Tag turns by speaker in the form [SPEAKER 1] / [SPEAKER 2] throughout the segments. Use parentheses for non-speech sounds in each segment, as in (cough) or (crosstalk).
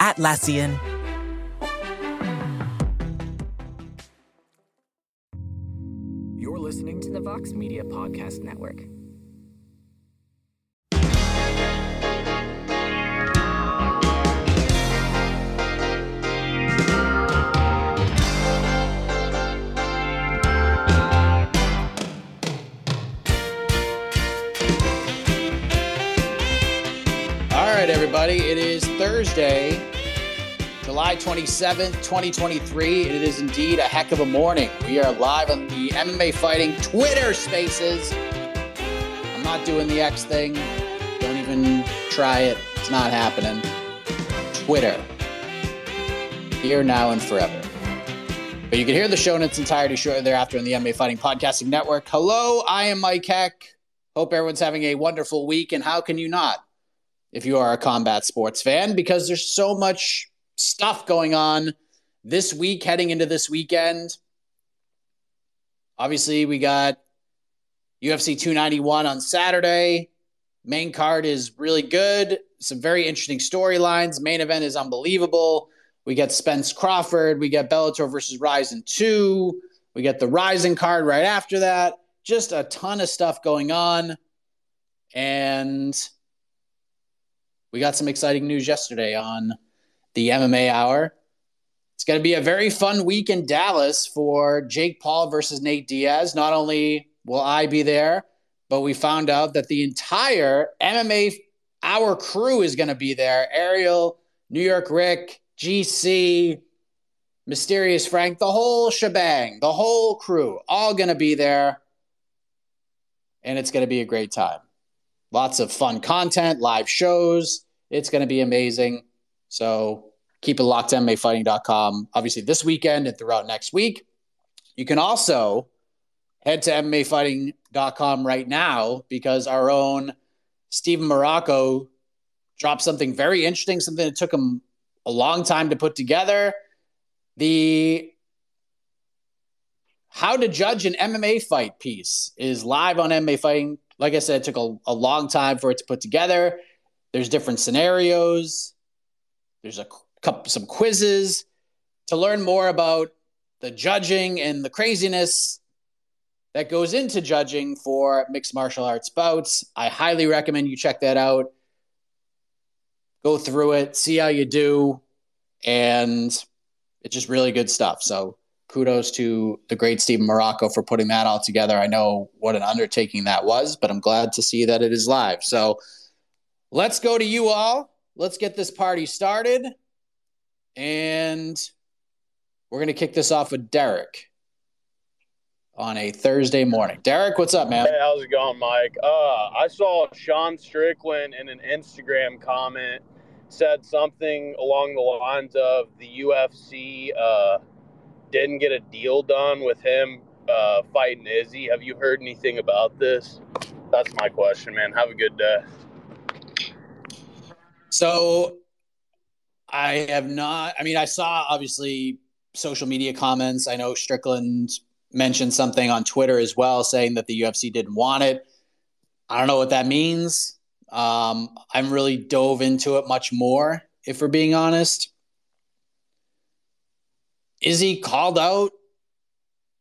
[SPEAKER 1] Atlassian.
[SPEAKER 2] You're listening to the Vox Media Podcast Network.
[SPEAKER 3] All right, everybody. It is Thursday, July 27th, 2023. It is indeed a heck of a morning. We are live on the MMA Fighting Twitter spaces. I'm not doing the X thing. Don't even try it. It's not happening. Twitter. Here, now, and forever. But you can hear the show in its entirety shortly thereafter on the MMA Fighting Podcasting Network. Hello, I am Mike Heck. Hope everyone's having a wonderful week, and how can you not? if you are a combat sports fan because there's so much stuff going on this week heading into this weekend. Obviously, we got UFC 291 on Saturday. Main card is really good. Some very interesting storylines. Main event is unbelievable. We get Spence Crawford. We get Bellator versus Rizin 2. We get the Rizin card right after that. Just a ton of stuff going on. And we got some exciting news yesterday on the MMA Hour. It's going to be a very fun week in Dallas for Jake Paul versus Nate Diaz. Not only will I be there, but we found out that the entire MMA Hour crew is going to be there. Ariel, New York Rick, GC, Mysterious Frank, the whole shebang, the whole crew, all going to be there. And it's going to be a great time. Lots of fun content, live shows. It's going to be amazing. So keep it locked MMAfighting.com. Obviously, this weekend and throughout next week. You can also head to MMAfighting.com right now because our own Steven Marrocco dropped something very interesting, something that took him a long time to put together. The how to judge an MMA fight piece is live on MMA Fighting. Like I said, it took a, a long time for it to put together. There's different scenarios. There's a couple some quizzes to learn more about the judging and the craziness that goes into judging for mixed martial arts bouts. I highly recommend you check that out. Go through it, see how you do, and it's just really good stuff. So kudos to the great Steven Marrocco for putting that all together. I know what an undertaking that was, but I'm glad to see that it is live. So let's go to you all. Let's get this party started. And we're going to kick this off with Derek on a Thursday morning. Derek, what's up, man?
[SPEAKER 4] Hey, how's it going, Mike? Uh, I saw Sean Strickland in an Instagram comment said something along the lines of the UFC uh, didn't get a deal done with him uh, fighting Izzy. Have you heard anything about this? That's my question, man. Have a good day.
[SPEAKER 3] So I have not, I mean, I saw obviously social media comments. I know Strickland mentioned something on Twitter as well saying that the UFC didn't want it. I don't know what that means. Um, I'm really dove into it much more, if we're being honest. Izzy called out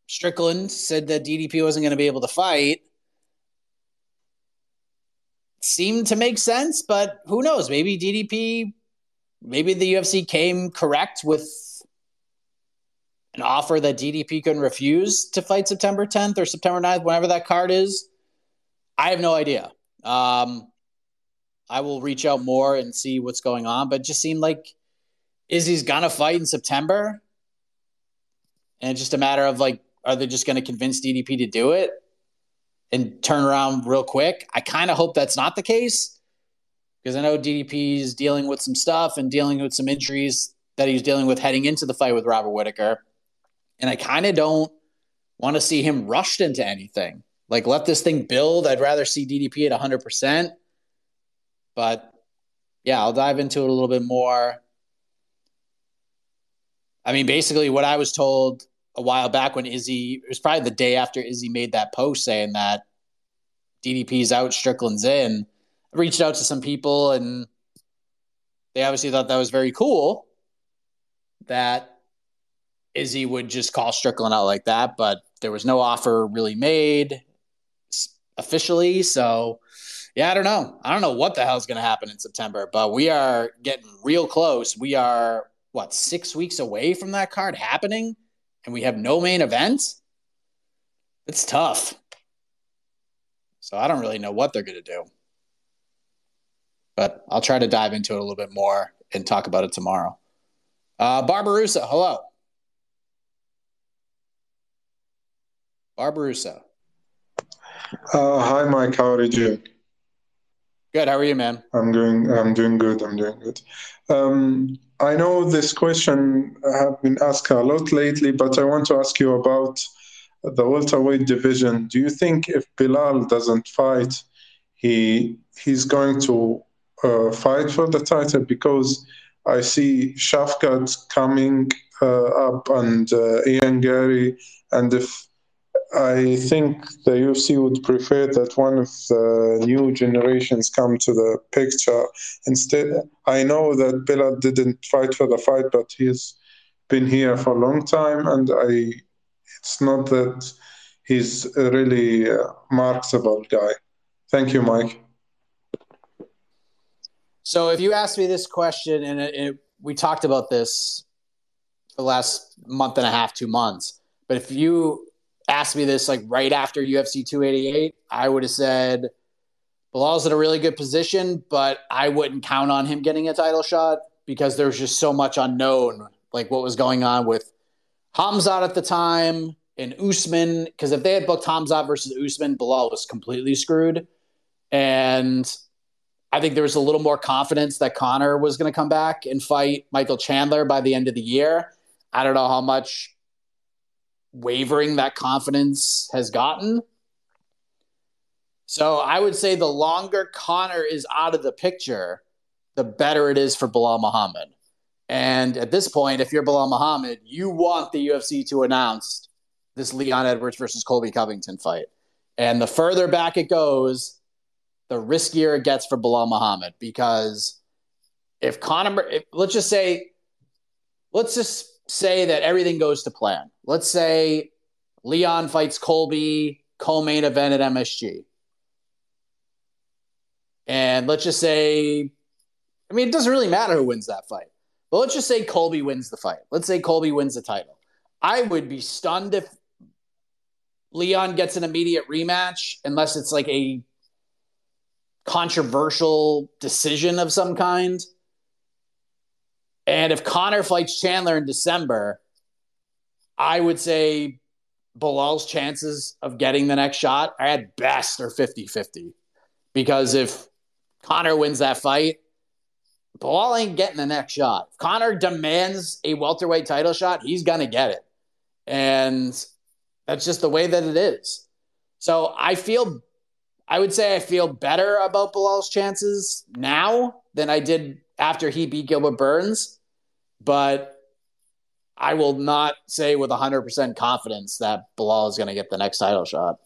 [SPEAKER 3] Strickland, said that DDP wasn't going to be able to fight. Seemed to make sense, but who knows? Maybe DDP, maybe the UFC came correct with an offer that DDP couldn't refuse to fight September 10th or September 9th, whenever that card is? I have no idea. Um, I will reach out more and see what's going on, but it just seemed like Izzy's gonna fight in September. And it's just a matter of like, are they just gonna convince DDP to do it and turn around real quick? I kind of hope that's not the case because I know DDP is dealing with some stuff and dealing with some injuries that he's dealing with heading into the fight with Robert Whitaker. And I kind of don't want to see him rushed into anything. Like, let this thing build. I'd rather see DDP at 100%. But yeah, I'll dive into it a little bit more. I mean, basically, what I was told a while back when Izzy, it was probably the day after Izzy made that post saying that DDP's out, Strickland's in. Reached out to some people and they obviously thought that was very cool that Izzy would just call Strickland out like that, but there was no offer really made officially. So, yeah, I don't know. I don't know what the hell's going to happen in September, but we are getting real close. We are, what, six weeks away from that card happening, and we have no main event? It's tough. So, I don't really know what they're going to do. But I'll try to dive into it a little bit more and talk about it tomorrow. Uh, Barbarusa, hello. Barbarossa.
[SPEAKER 5] Uh, hi, Mike. How are you?
[SPEAKER 3] Good. How are you, man?
[SPEAKER 5] I'm doing. I'm doing good. I'm doing good. Um, I know this question have been asked a lot lately, but I want to ask you about the welterweight division. Do you think if Belal doesn't fight, he he's going to uh, fight for the title? Because I see Shavkat coming uh, up and uh, Ian Garry, and if I think the UFC would prefer that one of the new generations come to the picture. Instead, I know that Belal didn't fight for the fight, but he's been here for a long time, and I. It's not that he's a really uh, marketable guy. Thank you, Mike.
[SPEAKER 3] So, if you asked me this question, and it, it, we talked about this the last month and a half, two months, but if you asked me this like right after UFC 288, I would have said Belal's in a really good position, but I wouldn't count on him getting a title shot because there's just so much unknown, like what was going on with Hamzat at the time and Usman. Because if they had booked Hamzat versus Usman, Belal was completely screwed. And I think there was a little more confidence that Conor was going to come back and fight Michael Chandler by the end of the year. I don't know how much wavering that confidence has gotten. So I would say the longer Conor is out of the picture, the better it is for Belal Muhammad. And at this point, if you're Belal Muhammad, you want the UFC to announce this Leon Edwards versus Colby Covington fight. And the further back it goes, the riskier it gets for Belal Muhammad because if Conor, if, let's just say, let's just say that everything goes to plan. Let's say Leon fights Colby, co-main event at MSG. And let's just say, I mean, it doesn't really matter who wins that fight. But let's just say Colby wins the fight. Let's say Colby wins the title. I would be stunned if Leon gets an immediate rematch, unless it's like a controversial decision of some kind. And if Connor fights Chandler in December, I would say Belal's chances of getting the next shot at best are 50 50. Because if Connor wins that fight, Belal ain't getting the next shot. If Conor demands a welterweight title shot, he's going to get it. And that's just the way that it is. So I feel, I would say I feel better about Belal's chances now than I did after he beat Gilbert Burns, but I will not say with 100% confidence that Belal is going to get the next title shot.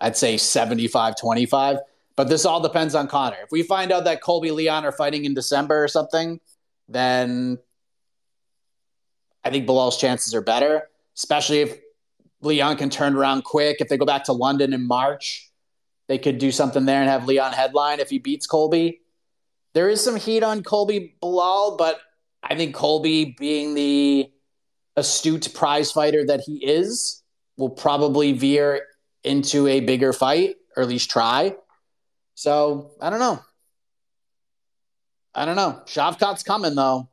[SPEAKER 3] I'd say 75 25, but this all depends on Conor. If we find out that Colby Leon are fighting in December or something, then I think Belal's chances are better, especially if Leon can turn around quick. If they go back to London in March, they could do something there and have Leon headline if he beats Colby. There is some heat on Colby Belal, but I think Colby being the astute prize fighter that he is, will probably veer into a bigger fight, or at least try. So I don't know. I don't know. Shavkat's coming though.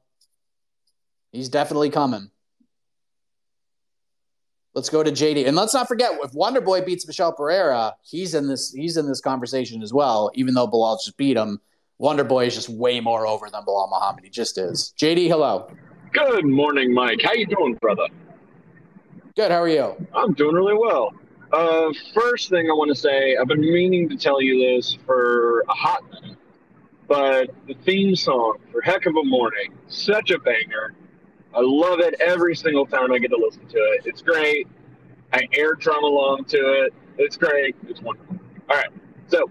[SPEAKER 3] He's definitely coming. Let's go to JD, and let's not forget if Wonder Boy beats Michel Pereira, he's in this. He's in this conversation as well. Even though Belal just beat him, Wonder Boy is just way more over than Belal Muhammad. He just is. JD, hello.
[SPEAKER 6] Good morning, Mike. How you doing, brother?
[SPEAKER 3] Good. How are you?
[SPEAKER 6] I'm doing really well. Uh, first thing I want to say, I've been meaning to tell you this for a hot minute, but the theme song for Heck of a Morning, such a banger. I love it every single time I get to listen to it. It's great. I air drum along to it. It's great. It's wonderful. All right. So,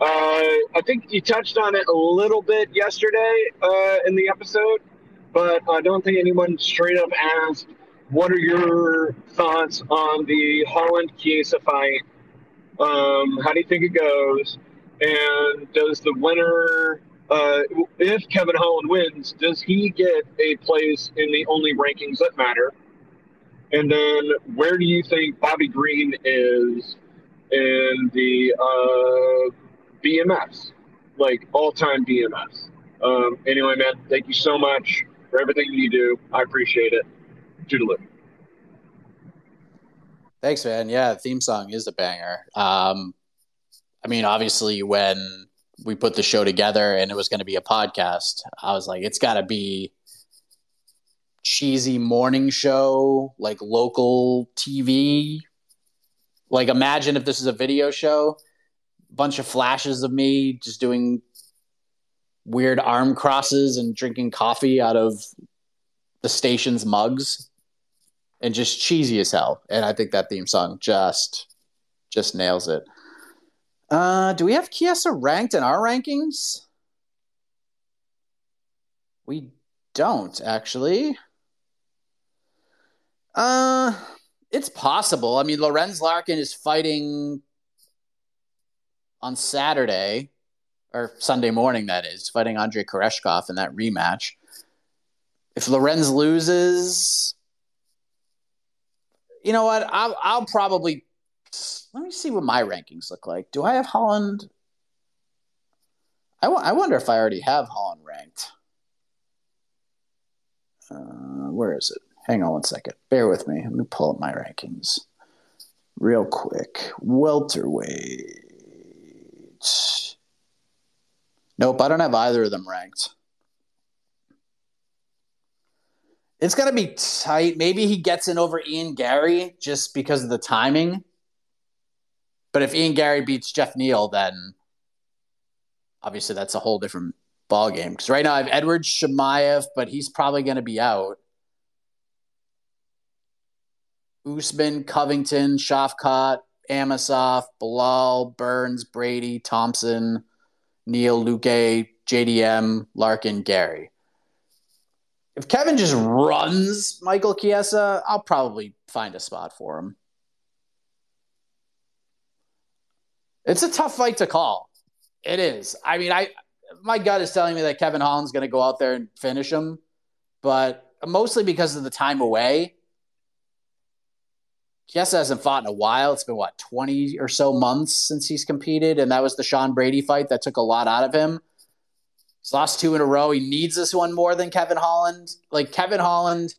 [SPEAKER 6] uh, I think you touched on it a little bit yesterday uh, in the episode, but I don't think anyone straight up asked, what are your thoughts on the Holland Chiesa fight? Um, how do you think it goes? And does the winner uh, if Kevin Holland wins, does he get a place in the only rankings that matter? And then where do you think Bobby Green is in the uh, BMF, like all time BMF? Um, anyway, man, thank you so much for everything you do. I appreciate it. Toodaloo.
[SPEAKER 3] Thanks, man. Yeah, the theme song is a banger. Um, I mean, obviously, when we put the show together and it was going to be a podcast, I was like, it's got to be cheesy morning show, like local TV. Like, imagine if this is a video show, bunch of flashes of me just doing weird arm crosses and drinking coffee out of the station's mugs and just cheesy as hell. And I think that theme song just just nails it. Uh, do we have Chiesa ranked in our rankings? We don't actually. Uh, it's possible. I mean, Lorenz Larkin is fighting on Saturday or Sunday morning. That is fighting Andrei Koreshkov in that rematch. If Lorenz loses, you know what? I'll, I'll probably let me see what my rankings look like. Do I have Holland? I, w- I wonder if I already have Holland ranked. Uh, where is it? Hang on one second. Bear with me. Let me pull up my rankings real quick. Welterweight. Nope, I don't have either of them ranked. It's going to be tight. Maybe he gets in over Ian Garry just because of the timing. But if Ian Garry beats Jeff Neal, then obviously that's a whole different ball game. Because right now I have Edward Chimaev, but he's probably going to be out. Usman, Covington, Shavkat, Amosov, Belal, Burns, Brady, Thompson, Neal, Luque, JDM, Larkin, Garry. If Kevin just runs Michael Chiesa, I'll probably find a spot for him. It's a tough fight to call. It is. I mean, I my gut is telling me that Kevin Holland's going to go out there and finish him, but mostly because of the time away. Chiesa hasn't fought in a while. It's been what twenty or so months since he's competed, and that was the Sean Brady fight that took a lot out of him. He's lost two in a row. He needs this one more than Kevin Holland. Like Kevin Holland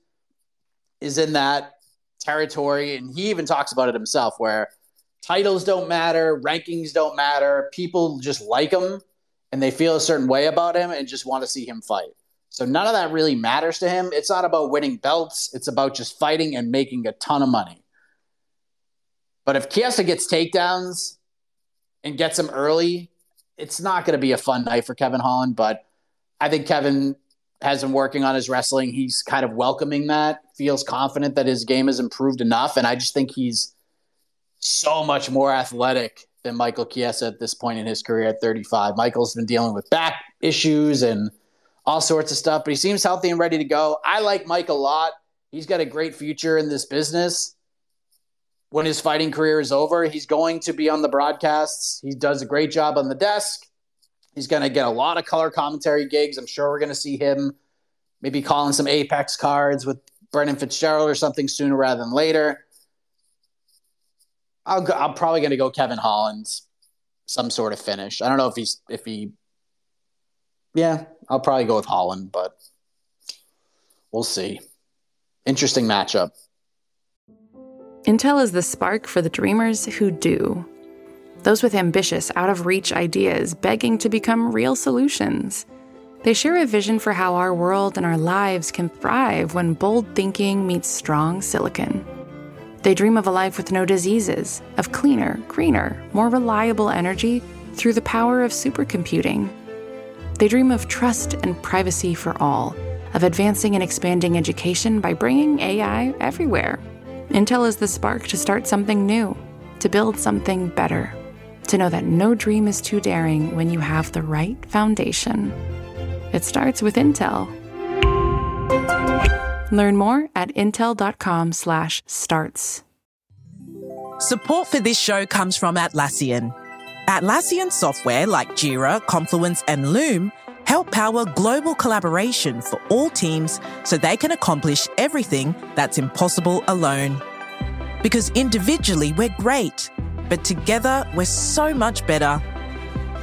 [SPEAKER 3] is in that territory, and he even talks about it himself, where titles don't matter, rankings don't matter. People just like him and they feel a certain way about him and just want to see him fight. So none of that really matters to him. It's not about winning belts, it's about just fighting and making a ton of money. But if Chiesa gets takedowns and gets him early, it's not going to be a fun night for Kevin Holland. But I think Kevin has been working on his wrestling. He's kind of welcoming that, feels confident that his game has improved enough. And I just think he's so much more athletic than Michael Chiesa at this point in his career at 35. Michael's been dealing with back issues and all sorts of stuff, but he seems healthy and ready to go. I like Mike a lot. He's got a great future in this business. When his fighting career is over, he's going to be on the broadcasts. He does a great job on the desk. He's going to get a lot of color commentary gigs. I'm sure we're going to see him maybe calling some Apex cards with Brendan Fitzgerald or something sooner rather than later. I'll go, I'm probably going to go Kevin Holland, some sort of finish. I don't know if he's if he. Yeah, I'll probably go with Holland, but we'll see. Interesting matchup.
[SPEAKER 7] Intel is the spark for the dreamers who do. Those with ambitious, out of reach ideas begging to become real solutions. They share a vision for how our world and our lives can thrive when bold thinking meets strong silicon. They dream of a life with no diseases, of cleaner, greener, more reliable energy through the power of supercomputing. They dream of trust and privacy for all, of advancing and expanding education by bringing AI everywhere. Intel is the spark to start something new, to build something better, to know that no dream is too daring when you have the right foundation. It starts with Intel. Learn more at intel.com/starts.
[SPEAKER 1] Support for this show comes from Atlassian. Atlassian software like Jira, Confluence, and Loom help power global collaboration for all teams so they can accomplish everything that's impossible alone. Because individually we're great, but together we're so much better.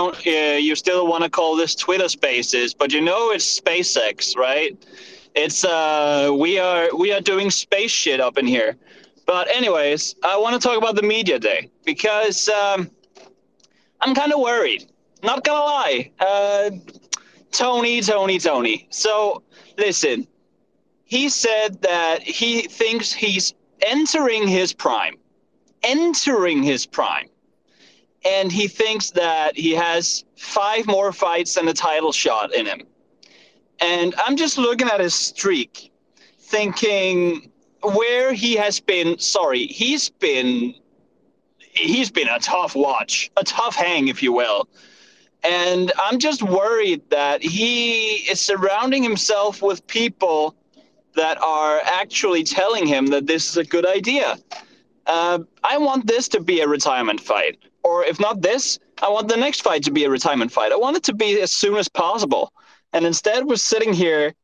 [SPEAKER 8] don't uh, you still want to call this Twitter Spaces, but you know it's SpaceX, right? It's uh we are we are doing space shit up in here. But anyways, I want to talk about the media day because um, I'm kind of worried. Not gonna lie, uh, Tony, Tony, Tony. So listen, he said that he thinks he's entering his prime, entering his prime and he thinks that he has five more fights and a title shot in him. And I'm just looking at his streak, thinking where he has been. Sorry, he's been he's been a tough watch, a tough hang, if you will. And I'm just worried that he is surrounding himself with people that are actually telling him that this is a good idea. Uh, I want this to be a retirement fight or if not this, I want the next fight to be a retirement fight. I want it to be as soon as possible. And instead, we're sitting here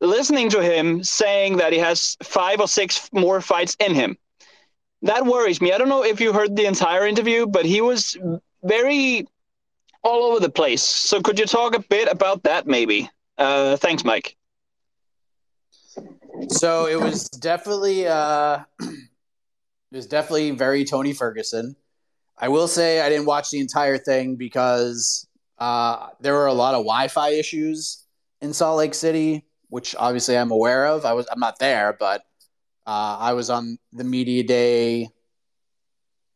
[SPEAKER 8] listening to him saying that he has five or six more fights in him. That worries me. I don't know if you heard the entire interview, but he was very all over the place. So could you talk a bit about that, maybe? Uh, thanks, Mike.
[SPEAKER 3] So it was definitely uh, (clears throat) it was definitely very Tony Ferguson. I will say I didn't watch the entire thing because uh, there were a lot of Wi-Fi issues in Salt Lake City, which obviously I'm aware of. I was I'm not there, but uh, I was on the media day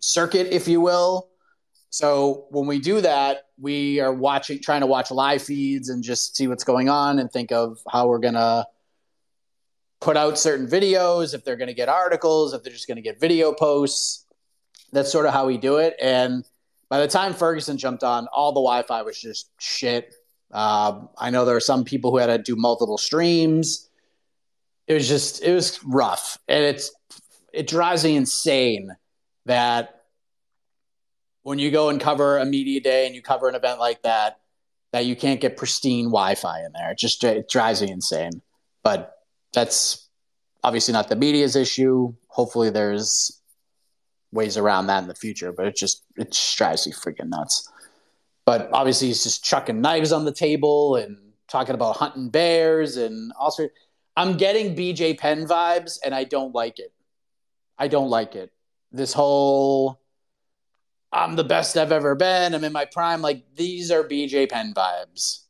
[SPEAKER 3] circuit, if you will. So when we do that, we are watching, trying to watch live feeds and just see what's going on and think of how we're gonna put out certain videos, if they're gonna get articles, if they're just gonna get video posts that's sort of how we do it. And by the time Ferguson jumped on, all the Wi-Fi was just shit. Uh, I know there are some people who had to do multiple streams. It was just it was rough, and it's it drives me insane that when you go and cover a media day and you cover an event like that, that you can't get pristine Wi-Fi in there. It just it drives me insane. But that's obviously not the media's issue. Hopefully, there's ways around that in the future, but it just it just drives me freaking nuts. But obviously, he's just chucking knives on the table and talking about hunting bears and also. I'm getting BJ Penn vibes, and I don't like it. I don't like it. This whole I'm the best I've ever been. I'm in my prime. Like these are BJ Penn vibes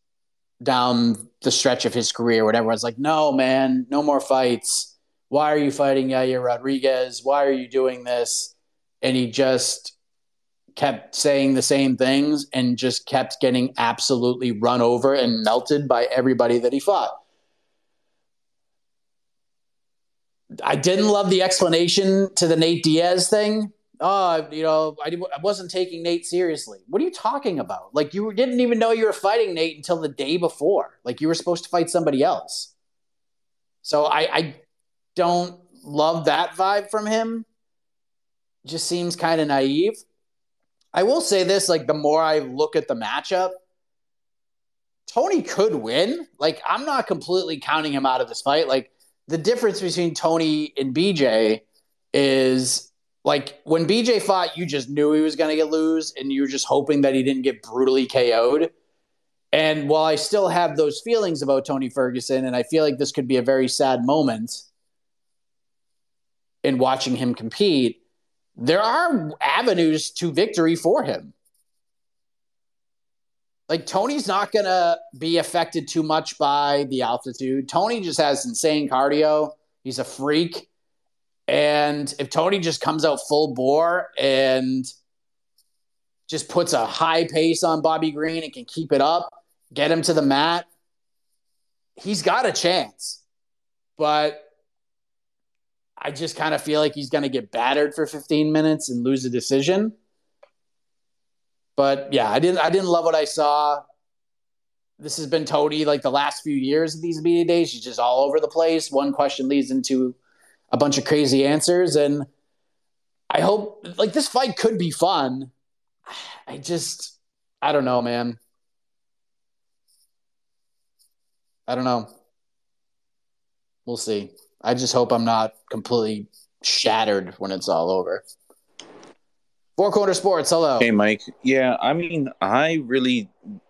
[SPEAKER 3] down the stretch of his career when everyone's like, no, man, no more fights. Why are you fighting Yair Rodriguez? Why are you doing this? And he just kept saying the same things and just kept getting absolutely run over and melted by everybody that he fought. I didn't love the explanation to the Nate Diaz thing oh, you know, I, I wasn't taking Nate seriously. What are you talking about? Like, you didn't even know you were fighting Nate until the day before. Like, you were supposed to fight somebody else. So I, I don't love that vibe from him. Just seems kind of naive. I will say this like, the more I look at the matchup, Tony could win. Like, I'm not completely counting him out of this fight. Like, the difference between Tony and BJ is like when BJ fought, you just knew he was going to get lose, and you were just hoping that he didn't get brutally KO'd. And while I still have those feelings about Tony Ferguson, and I feel like this could be a very sad moment in watching him compete, there are avenues to victory for him. Like Tony's not going to be affected too much by the altitude. Tony just has insane cardio. He's a freak. And if Tony just comes out full bore and just puts a high pace on Bobby Green and can keep it up, get him to the mat, he's got a chance. But I just kind of feel like he's going to get battered for 15 minutes and lose a decision. But yeah, I didn't I didn't love what I saw. This has been Tony like the last few years of these media days. He's just all over the place. One question leads into a bunch of crazy answers. And I hope like this fight could be fun. I just, I don't know, man. I don't know. We'll see. I just hope I'm not completely shattered when it's all over. Four Corner Sports, hello.
[SPEAKER 9] Hey, Mike. Yeah, I mean, I really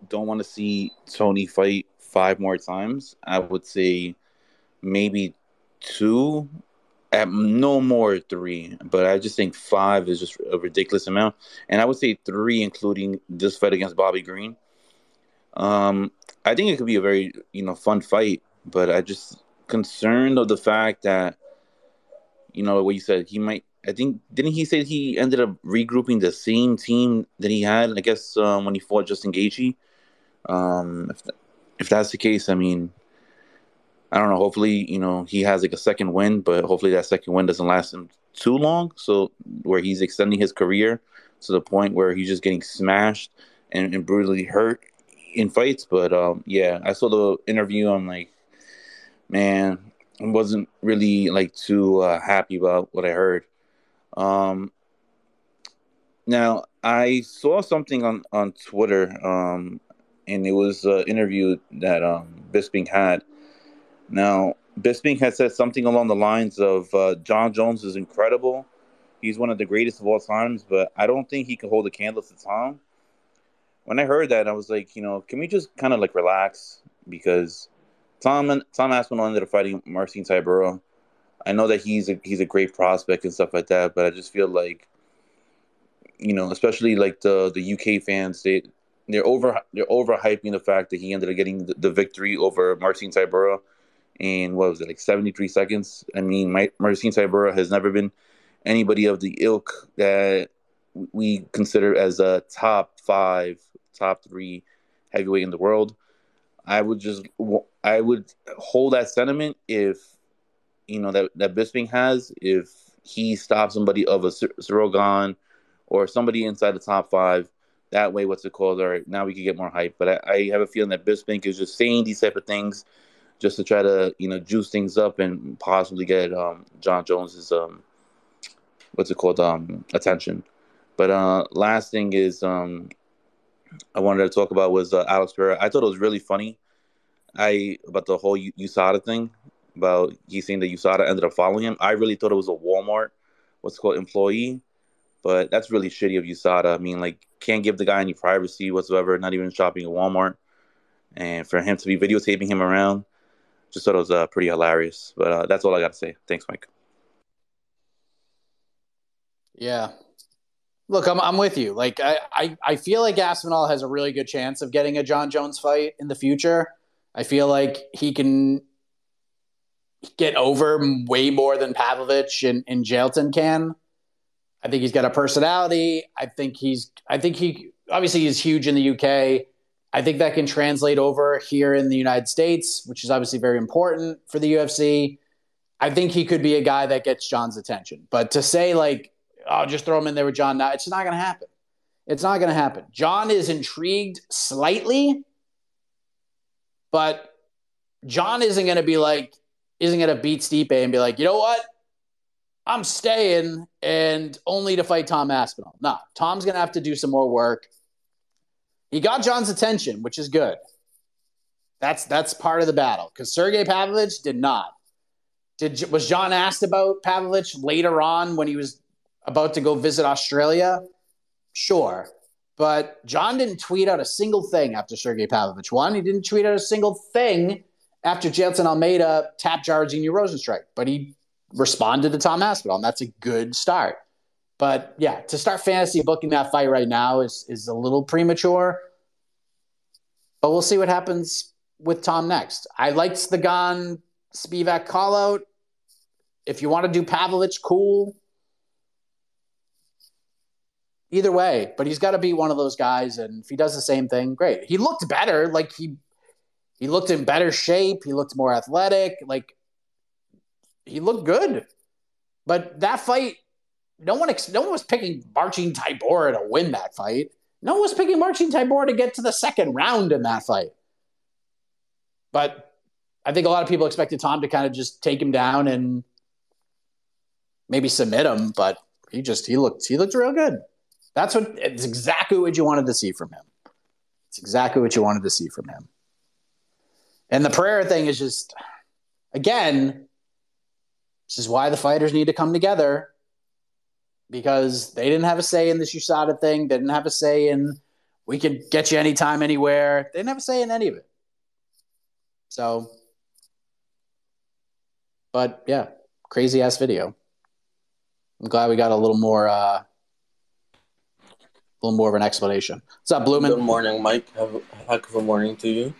[SPEAKER 9] don't want to see Tony fight five more times. I would say maybe two at no more three, but I just think five is just a ridiculous amount, and I would say three, including this fight against Bobby Green. Um, I think it could be a very you know fun fight, but I just concerned of the fact that you know what you said he might. I think didn't he say he ended up regrouping the same team that he had? I guess um, when he fought Justin Gaethje. Um, if th- if that's the case, I mean, I don't know. Hopefully, you know, he has like a second win, but hopefully that second win doesn't last him too long. So where he's extending his career to the point where he's just getting smashed and, and brutally hurt in fights. But um, yeah, I saw the interview. I'm like, man, I wasn't really like too uh, happy about what I heard. Um, now I saw something on on Twitter, um, and it was an interview that um, Bisping had now, Bisping has said something along the lines of uh, Jon Jones is incredible. He's one of the greatest of all times, but I don't think he can hold a candle to Tom. When I heard that, I was like, you know, can we just kind of like relax? Because Tom and Tom Aspinall ended up fighting Marcin Tybura. I know that he's a he's a great prospect and stuff like that, but I just feel like, you know, especially like the the UK fans, they they're over they're overhyping the fact that he ended up getting the, the victory over Marcin Tybura in what was it like 73 seconds. I mean, my, Marcin Tybura has never been anybody of the ilk that we consider as a top five, top three heavyweight in the world. I would just I would hold that sentiment if you know that that Bisping has if he stops somebody of a Ciryl Gane or somebody inside the top five. That way, what's it called? All right, now we can get more hype. But I, I have a feeling that Bisping is just saying these type of things just to try to you know juice things up and possibly get um, Jon Jones's um, what's it called um, attention. But uh, last thing is um, I wanted to talk about was uh, Alex Pereira. I thought it was really funny. I about the whole USADA thing about he saying that USADA ended up following him. I really thought it was a Walmart what's called employee, but that's really shitty of USADA. I mean, like can't give the guy any privacy whatsoever. Not even shopping at Walmart, and for him to be videotaping him around just thought it was uh, pretty hilarious. But uh, that's all I got to say. Thanks, Mike.
[SPEAKER 3] Yeah. Look, I'm I'm with you. Like I, I, I feel like Aspinall has a really good chance of getting a Jon Jones fight in the future. I feel like he can get over way more than Pavlovich and, and Jailton can. I think he's got a personality. I think he's I think he obviously he's huge in the UK. I think that can translate over here in the United States, which is obviously very important for the UFC. I think he could be a guy that gets Jon's attention. But to say like oh, just throw him in there with Jon. It's not going to happen. It's not going to happen. Jon is intrigued slightly, but Jon isn't going to be like, isn't going to beat Stipe and be like, you know what? I'm staying and only to fight Tom Aspinall. No, Tom's going to have to do some more work. He got Jon's attention, which is good. That's that's part of the battle because Sergey Pavlovich did not. Did was Jon asked about Pavlovich later on when he was about to go visit Australia? Sure. But Jon didn't tweet out a single thing after Sergey Pavlovich won. He didn't tweet out a single thing after Jailton Almeida tapped Jairzinho Rozenstruik. But he responded to Tom Aspinall, and that's a good start. But yeah, to start fantasy booking that fight right now is is a little premature. But we'll see what happens with Tom next. I liked the Gane Spivak call out. If you want to do Pavlovich, cool either way, but he's got to be one of those guys. And if he does the same thing, great. He looked better. Like he, he looked in better shape. He looked more athletic. Like he looked good. But that fight, no one, no one was picking Marcin Tybura to win that fight. No one was picking Marcin Tybura to get to the second round in that fight. But I think a lot of people expected Tom to kind of just take him down and maybe submit him, but he just he looked he looked real good. That's what it's exactly what you wanted to see from him. It's exactly what you wanted to see from him. And the Pereira thing is just, again, this is why the fighters need to come together because they didn't have a say in this USADA thing. They didn't have a say in we can get you anytime, anywhere. They didn't have a say in any of it. So, but yeah, crazy ass video. I'm glad we got a little more uh, a little more of an explanation. What's up, Blumen?
[SPEAKER 10] Good morning, Mike. Have a heck of a morning to you.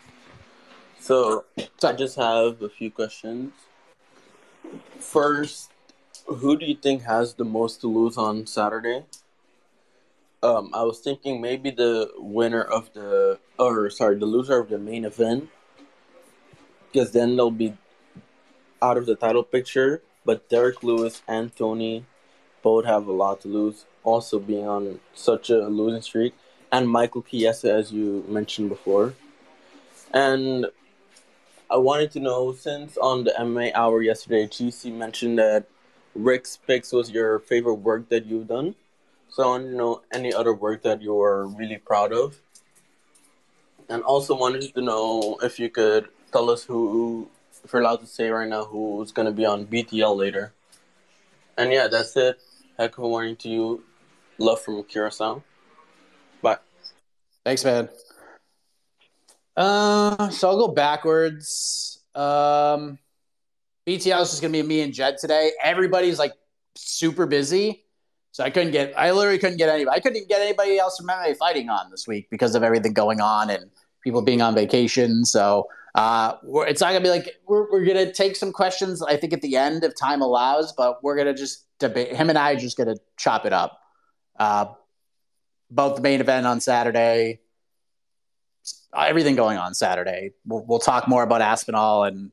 [SPEAKER 10] So, I just have a few questions. First, who do you think has the most to lose on Saturday? Um, I was thinking maybe the winner of the, or sorry, the loser of the main event, because then they'll be out of the title picture. But Derrick Lewis and Tony both have a lot to lose also being on such a losing streak, and Michael Chiesa, as you mentioned before. And I wanted to know since on the MMA Hour yesterday, GC mentioned that Rick's Picks was your favorite work that you've done. So I want to know any other work that you're really proud of. And also wanted to know if you could tell us who, if you're allowed to say right now, who's going to be on BTL later. And yeah, that's it. Heck of a morning to you. Love from Curacao. Bye.
[SPEAKER 3] Thanks, man. Uh, so I'll go backwards. Um, BTL is just gonna be me and Jed today. Everybody's like super busy, so I couldn't get. I literally couldn't get anybody. I couldn't even get anybody else from MMA fighting on this week because of everything going on and people being on vacation. So uh, it's not gonna be like we're, we're gonna take some questions. I think at the end if time allows, but we're gonna just debate. Him and I just gonna chop it up. Uh, both the main event on Saturday, everything going on Saturday. We'll, we'll talk more about Aspinall and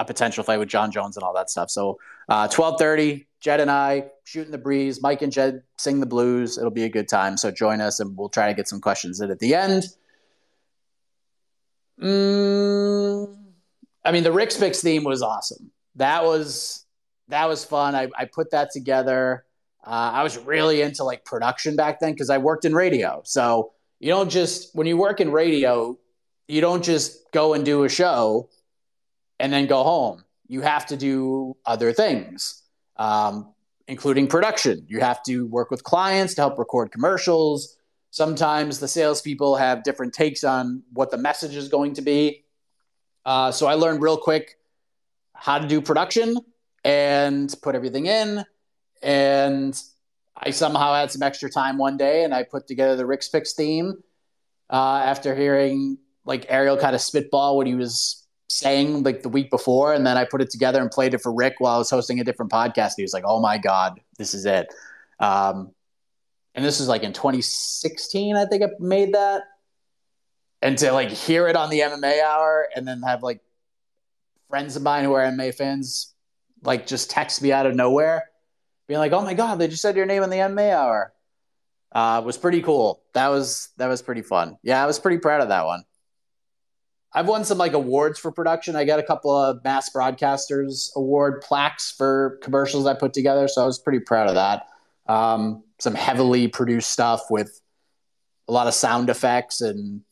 [SPEAKER 3] a potential fight with Jon Jones and all that stuff. So uh, twelve thirty, Jed and I shooting the breeze. Mike and Jed sing the blues. It'll be a good time. So join us, and we'll try to get some questions in at the end. Mm, I mean, the Rick's Picks theme was awesome. That was that was fun. I, I put that together. Uh, I was really into like production back then because I worked in radio. So you don't just when you work in radio, you don't just go and do a show and then go home. You have to do other things, um, including production. You have to work with clients to help record commercials. Sometimes the salespeople have different takes on what the message is going to be. Uh, so I learned real quick how to do production and put everything in. And I somehow had some extra time one day and I put together the Rick's Picks theme uh, after hearing like Ariel kind of spitball what he was saying like the week before. And then I put it together and played it for Rick while I was hosting a different podcast. He was like, oh my God, this is it. Um, and this was like in 2016, I think I made that. And to like hear it on the MMA hour and then have like friends of mine who are MMA fans like just text me out of nowhere, being like, "Oh my god, they just said your name in the MMA hour." Uh, was pretty cool. That was that was pretty fun. Yeah, I was pretty proud of that one. I've won some like awards for production. I got a couple of Mass Broadcasters Award plaques for commercials I put together, so I was pretty proud of that. Um, some heavily produced stuff with a lot of sound effects and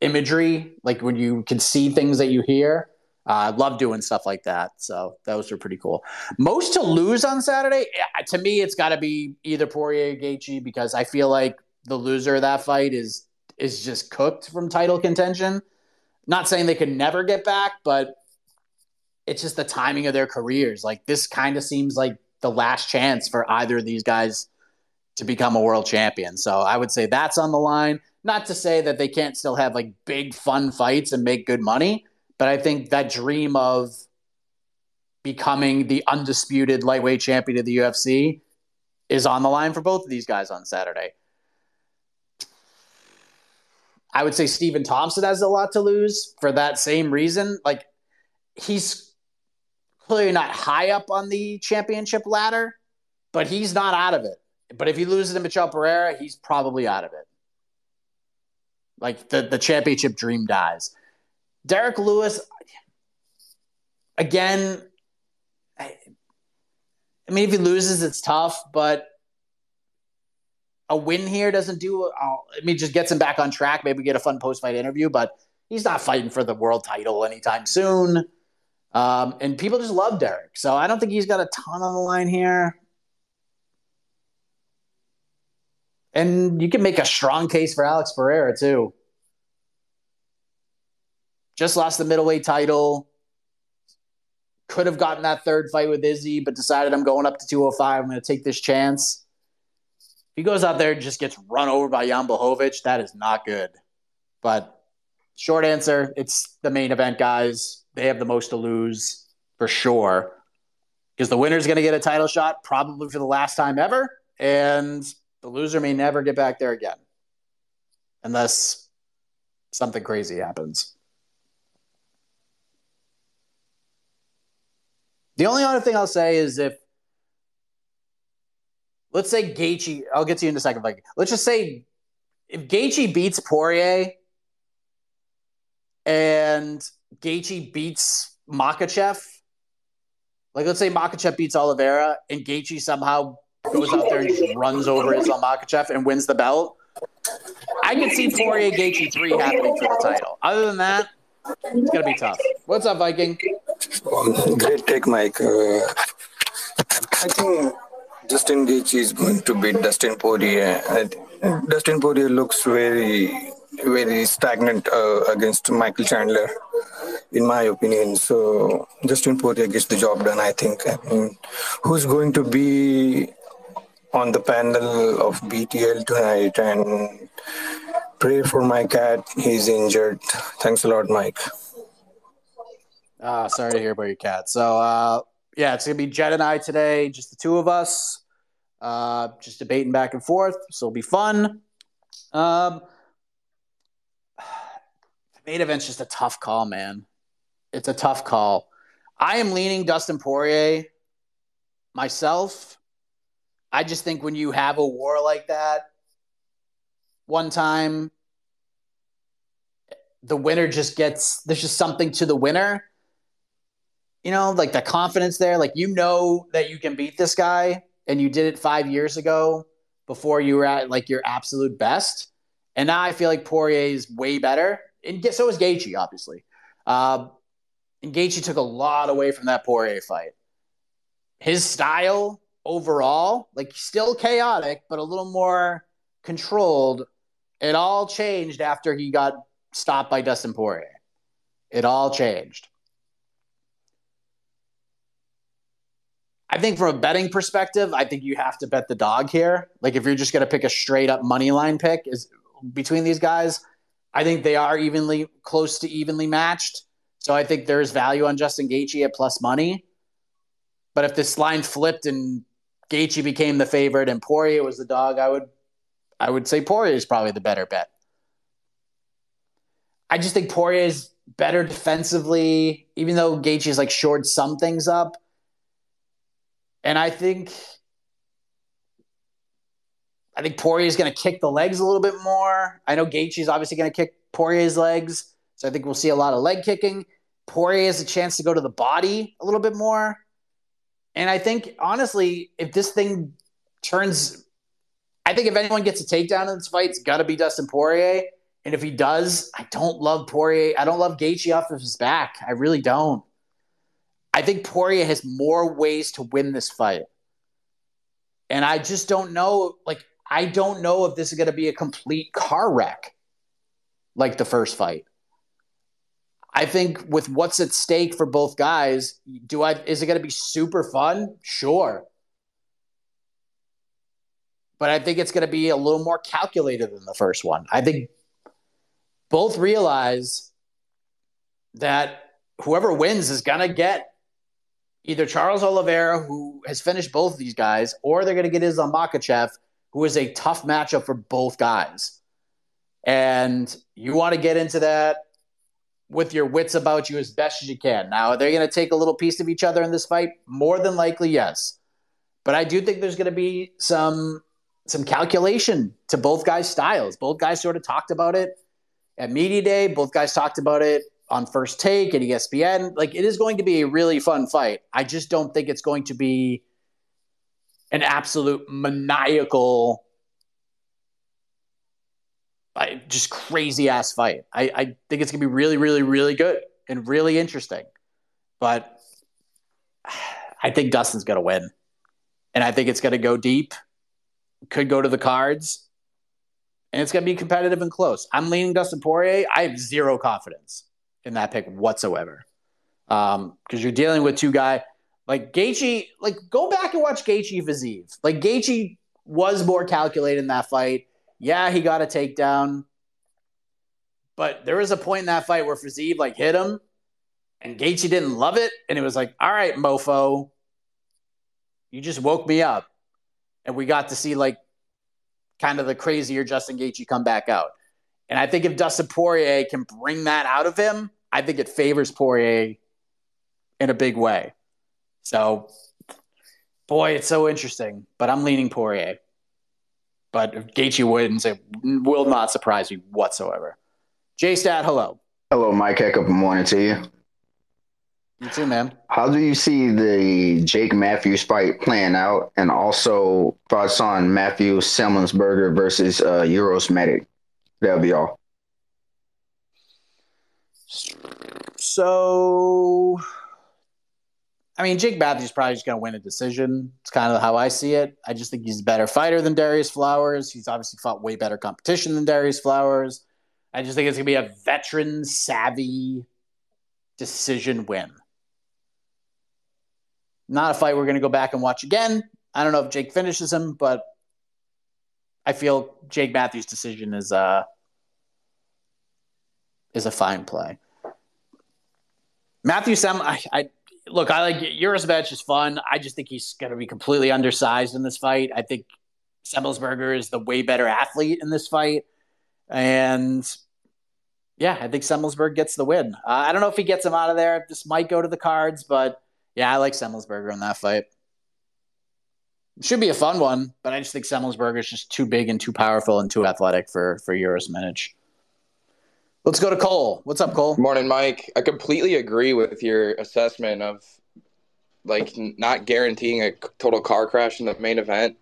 [SPEAKER 3] imagery, like when you can see things that you hear. Uh, I love doing stuff like that. So those are pretty cool. Most to lose on Saturday, to me, it's got to be either Poirier or Gaethje because I feel like the loser of that fight is is just cooked from title contention. Not saying they could never get back, but it's just the timing of their careers. Like this kind of seems like the last chance for either of these guys to become a world champion. So I would say that's on the line. Not to say that they can't still have like big fun fights and make good money, but I think that dream of becoming the undisputed lightweight champion of the UFC is on the line for both of these guys on Saturday. I would say Stephen Thompson has a lot to lose for that same reason. Like he's clearly not high up on the championship ladder, but he's not out of it. But if he loses to Michel Pereira, he's probably out of it. Like the, the championship dream dies. Derrick Lewis, again, I, I mean, if he loses, it's tough, but a win here doesn't do. I mean, just gets him back on track. Maybe get a fun post fight interview, but he's not fighting for the world title anytime soon. Um, and people just love Derrick, so I don't think he's got a ton on the line here. And you can make a strong case for Alex Pereira too. Just lost the middleweight title. Could have gotten that third fight with Izzy, but decided I'm going up to 205. I'm going to take this chance. He goes out there and just gets run over by Jan Blachowicz, that is not good. But short answer, it's the main event guys. They have the most to lose for sure. Because the winner's going to get a title shot probably for the last time ever. And the loser may never get back there again unless something crazy happens. The only other thing I'll say is if let's say Gaethje, I'll get to you in a second. Like, let's just say if Gaethje beats Poirier and Gaethje beats Makhachev, like let's say Makhachev beats Oliveira and Gaethje somehow goes out there and just runs over Islam Makhachev and wins the belt. I can see Poirier Gaethje three happening for the title. Other than that, it's gonna be tough. What's up, Viking?
[SPEAKER 11] great take, Mike. Uh, I think Justin Gaethje is going to beat Dustin Poirier. Dustin Poirier looks very, very stagnant uh, against Michael Chandler, in my opinion. So Justin Poirier gets the job done. I think. I mean, who's going to be on the panel of BTL tonight and pray for my cat. He's injured. Thanks a lot, Mike.
[SPEAKER 3] Uh, sorry to hear about your cat. So, uh, yeah, it's going to be Jed and I today, just the two of us, uh, just debating back and forth. So it'll be fun. Um, main event's just a tough call, man. It's a tough call. I am leaning Dustin Poirier myself. I just think when you have a war like that, one time, the winner just gets there's just something to the winner. You know, like the confidence there, like you know that you can beat this guy, and you did it five years ago before you were at like your absolute best. And now I feel like Poirier is way better, and so is Gaethje, obviously. Uh, and Gaethje took a lot away from that Poirier fight. His style overall, like still chaotic, but a little more controlled. It all changed after he got stopped by Dustin Poirier. It all changed. I think from a betting perspective, I think you have to bet the dog here. Like if you're just going to pick a straight up money line pick is between these guys, I think they are evenly close to evenly matched. So I think there's value on Justin Gaethje at plus money. But if this line flipped and Gaethje became the favorite and Poirier was the dog, I would I would say Poirier is probably the better bet. I just think Poirier is better defensively, even though Gaethje is like shored some things up. And I think I think Poirier is going to kick the legs a little bit more. I know Gaethje is obviously going to kick Poirier's legs, so I think we'll see a lot of leg kicking. Poirier has a chance to go to the body a little bit more. And I think honestly, if this thing turns, I think if anyone gets a takedown in this fight, it's got to be Dustin Poirier. And if he does, I don't love Poirier. I don't love Gaethje off of his back. I really don't. I think Poirier has more ways to win this fight. And I just don't know. Like, I don't know if this is going to be a complete car wreck like the first fight. I think with what's at stake for both guys, do I is it going to be super fun? Sure. But I think it's going to be a little more calculated than the first one. I think both realize that whoever wins is going to get either Charles Oliveira, who has finished both of these guys, or they're going to get Islam Makhachev, who is a tough matchup for both guys. And you want to get into that with your wits about you as best as you can. Now, are they going to take a little piece of each other in this fight? More than likely, yes. But I do think there's going to be some some calculation to both guys' styles. Both guys sort of talked about it at media day. Both guys talked about it on first take at ESPN. Like it is going to be a really fun fight. I just don't think it's going to be an absolute maniacal just crazy ass fight. I, I think it's gonna be really, really, really good and really interesting. But I think Dustin's gonna win, and I think it's gonna go deep. Could go to the cards, and it's gonna be competitive and close. I'm leaning Dustin Poirier. I have zero confidence in that pick whatsoever, because um, you're dealing with two guy like Gaethje. Like go back and watch Gaethje Fiziev. Like Gaethje was more calculated in that fight yeah, he got a takedown. But there was a point in that fight where Fiziev like hit him and Gaethje didn't love it. And it was like, all right, mofo, you just woke me up. And we got to see like kind of the crazier Justin Gaethje come back out. And I think if Dustin Poirier can bring that out of him, I think it favors Poirier in a big way. So, boy, it's so interesting. But I'm leaning Poirier. But if Gaethje wins, it will not surprise me whatsoever. J Stat, hello.
[SPEAKER 12] Hello, Mike. Heck up morning to you.
[SPEAKER 3] You too, man.
[SPEAKER 12] How do you see the Jake Matthews fight playing out? And also thoughts on Matthew Semelsberger versus uh, Uros Medic? That'll be all.
[SPEAKER 3] So I mean, Jake Matthews probably just going to win a decision. It's kind of how I see it. I just think he's a better fighter than Darrius Flowers. He's obviously fought way better competition than Darrius Flowers. I just think it's going to be a veteran savvy decision win. Not a fight we're going to go back and watch again. I don't know if Jake finishes him, but I feel Jake Matthews' decision is uh is a fine play. Matthew Sam, I, I look, I like Uros Medic is fun. I just think he's going to be completely undersized in this fight. I think Semelsberger is the way better athlete in this fight, and yeah, I think Semelsberger gets the win. Uh, I don't know if he gets him out of there. This might go to the cards, but yeah, I like Semelsberger in that fight. Should be a fun one, but I just think Semelsberger is just too big and too powerful and too athletic for for Uros Medic. Let's go to Cole. What's up, Cole?
[SPEAKER 13] Morning, Mike. I completely agree with your assessment of like not guaranteeing a total car crash in the main event.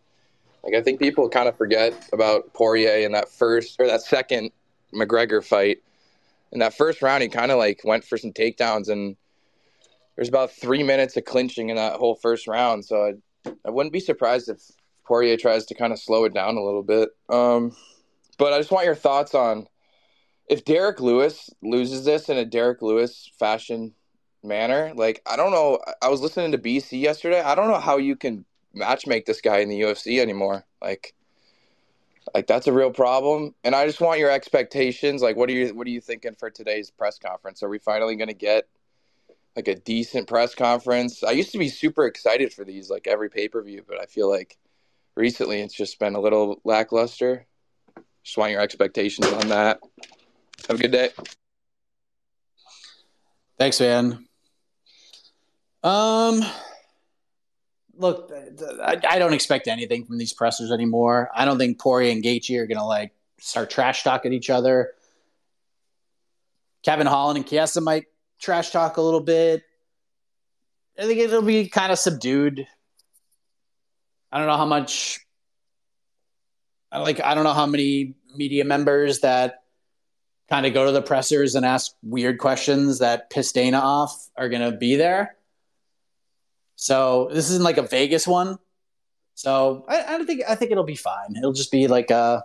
[SPEAKER 13] Like I think people kind of forget about Poirier in that first or that second McGregor fight. In that first round, he kind of like went for some takedowns, and there's about three minutes of clinching in that whole first round. So I, wouldn't be surprised if Poirier tries to kind of slow it down a little bit. Um, but I just want your thoughts on if Derrick Lewis loses this in a Derrick Lewis fashion manner, like I don't know. I was listening to BC yesterday. I don't know how you can match make this guy in the UFC anymore. Like, like that's a real problem. And I just want your expectations. Like, what are you what are you thinking for today's press conference? Are we finally going to get like a decent press conference? I used to be super excited for these, like every pay per view, but I feel like recently it's just been a little lackluster. Just want your expectations on that. Have a good day.
[SPEAKER 3] Thanks, man. Um, look, I, don't expect anything from these pressers anymore. I don't think Poirier and Gaethje are gonna like start trash talking each other. Kevin Holland and Chiesa might trash talk a little bit. I think it'll be kind of subdued. I don't know how much. Like. I don't know how many media members that kind of go to the pressers and ask weird questions that piss Dana off are going to be there. So this isn't like a Vegas one. So I, I don't think I think it'll be fine. It'll just be like a.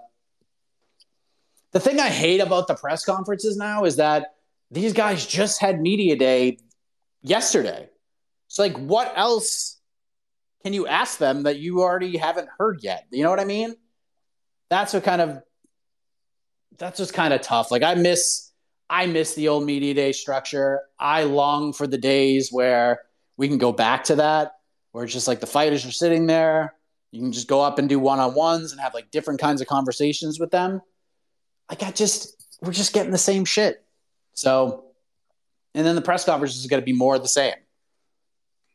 [SPEAKER 3] The thing I hate about the press conferences now is that these guys just had media day yesterday. So like, what else can you ask them that you already haven't heard yet? You know what I mean? That's what kind of. That's just kind of tough. Like I miss, I miss the old media day structure. I long for the days where we can go back to that where it's just like the fighters are sitting there. You can just go up and do one on ones and have like different kinds of conversations with them. Like I just, we're just getting the same shit. So, and then the press conference is going to be more of the same.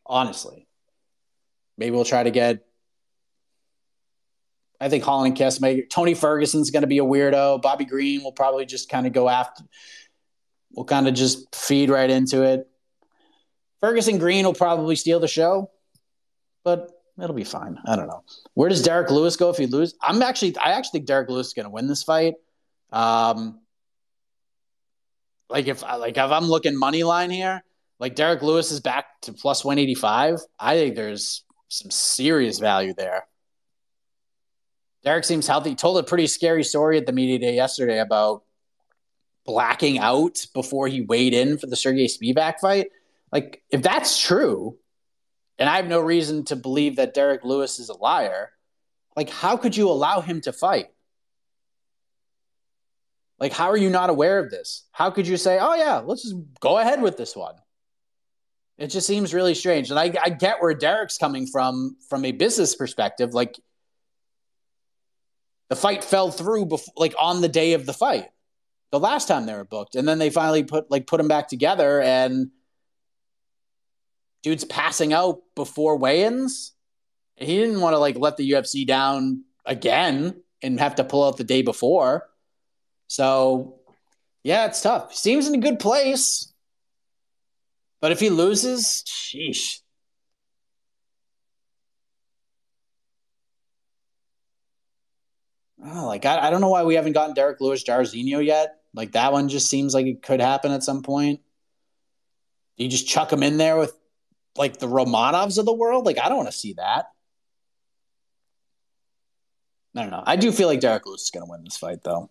[SPEAKER 3] Honestly, maybe we'll try to get. I think Holland and Kiss, maybe Tony Ferguson's going to be a weirdo. Bobby Green will probably just kind of go after. We'll kind of just feed right into it. Ferguson Green will probably steal the show, but it'll be fine. I don't know. Where does Derrick Lewis go if he loses? I'm actually, I actually think Derrick Lewis is going to win this fight. Um, like if like if I'm looking money line here, like Derrick Lewis is back to plus 185. I think there's some serious value there. Derrick seems healthy. He told a pretty scary story at the media day yesterday about blacking out before he weighed in for the Sergey Spivac fight. Like, if that's true, and I have no reason to believe that Derrick Lewis is a liar, like, how could you allow him to fight? Like, how are you not aware of this? How could you say, oh, yeah, let's just go ahead with this one? It just seems really strange. And I, I get where Derrick's coming from, from a business perspective. Like, the fight fell through before, like on the day of the fight, the last time they were booked, and then they finally put like put them back together, and dude's passing out before weigh-ins. He didn't want to like let the UFC down again and have to pull out the day before. So, yeah, it's tough. Seems in a good place. But if he loses, sheesh. Oh, like I, I don't know why we haven't gotten Derrick Lewis Jairzinho yet. Like that one just seems like it could happen at some point. Do you just chuck him in there with like the Romanovs of the world? Like I don't want to see that. I don't know. I do feel like Derrick Lewis is going to win this fight, though.